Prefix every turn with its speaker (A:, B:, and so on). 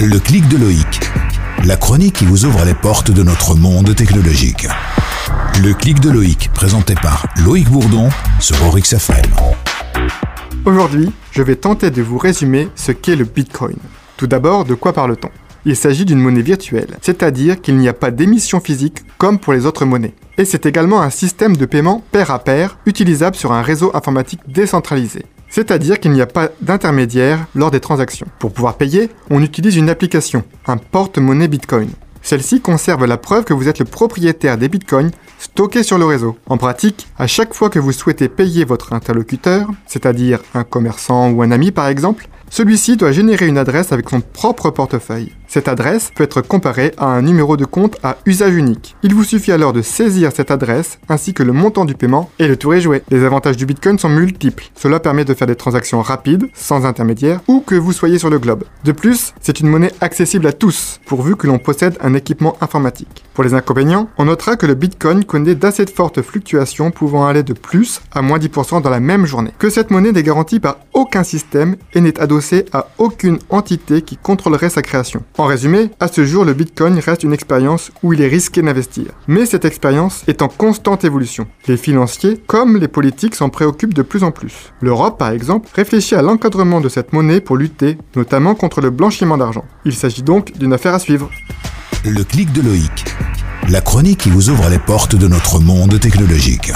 A: Le clic de Loïc. La chronique qui vous ouvre les portes de notre monde technologique. Le clic de Loïc, présenté par Loïc Bourdon sur Orix FM.
B: Aujourd'hui, je vais tenter de vous résumer ce qu'est le Bitcoin. Tout d'abord, de quoi parle-t-on? Il s'agit d'une monnaie virtuelle, c'est-à-dire qu'il n'y a pas d'émission physique comme pour les autres monnaies. Et c'est également un système de paiement pair à pair utilisable sur un réseau informatique décentralisé. C'est-à-dire qu'il n'y a pas d'intermédiaire lors des transactions. Pour pouvoir payer, on utilise une application, un porte-monnaie Bitcoin. Celle-ci conserve la preuve que vous êtes le propriétaire des bitcoins stockés sur le réseau. En pratique, à chaque fois que vous souhaitez payer votre interlocuteur, c'est-à-dire un commerçant ou un ami par exemple, celui-ci doit générer une adresse avec son propre portefeuille. Cette adresse peut être comparée à un numéro de compte à usage unique. Il vous suffit alors de saisir cette adresse ainsi que le montant du paiement et le tour est joué. Les avantages du Bitcoin sont multiples. Cela permet de faire des transactions rapides, sans intermédiaire, ou que vous soyez sur le globe. De plus, c'est une monnaie accessible à tous, pourvu que l'on possède un équipement informatique. Pour les inconvénients, on notera que le Bitcoin connaît d'assez fortes fluctuations pouvant aller de plus à moins 10% dans la même journée. Que cette monnaie n'est garantie par aucun système et n'est adossée à aucune entité qui contrôlerait sa création. En résumé, à ce jour, le Bitcoin reste une expérience où il est risqué d'investir. Mais cette expérience est en constante évolution. Les financiers, comme les politiques, s'en préoccupent de plus en plus. L'Europe, par exemple, réfléchit à l'encadrement de cette monnaie pour lutter, notamment contre le blanchiment d'argent. Il s'agit donc d'une affaire à suivre.
A: Le clic de Loïc. La chronique qui vous ouvre les portes de notre monde technologique.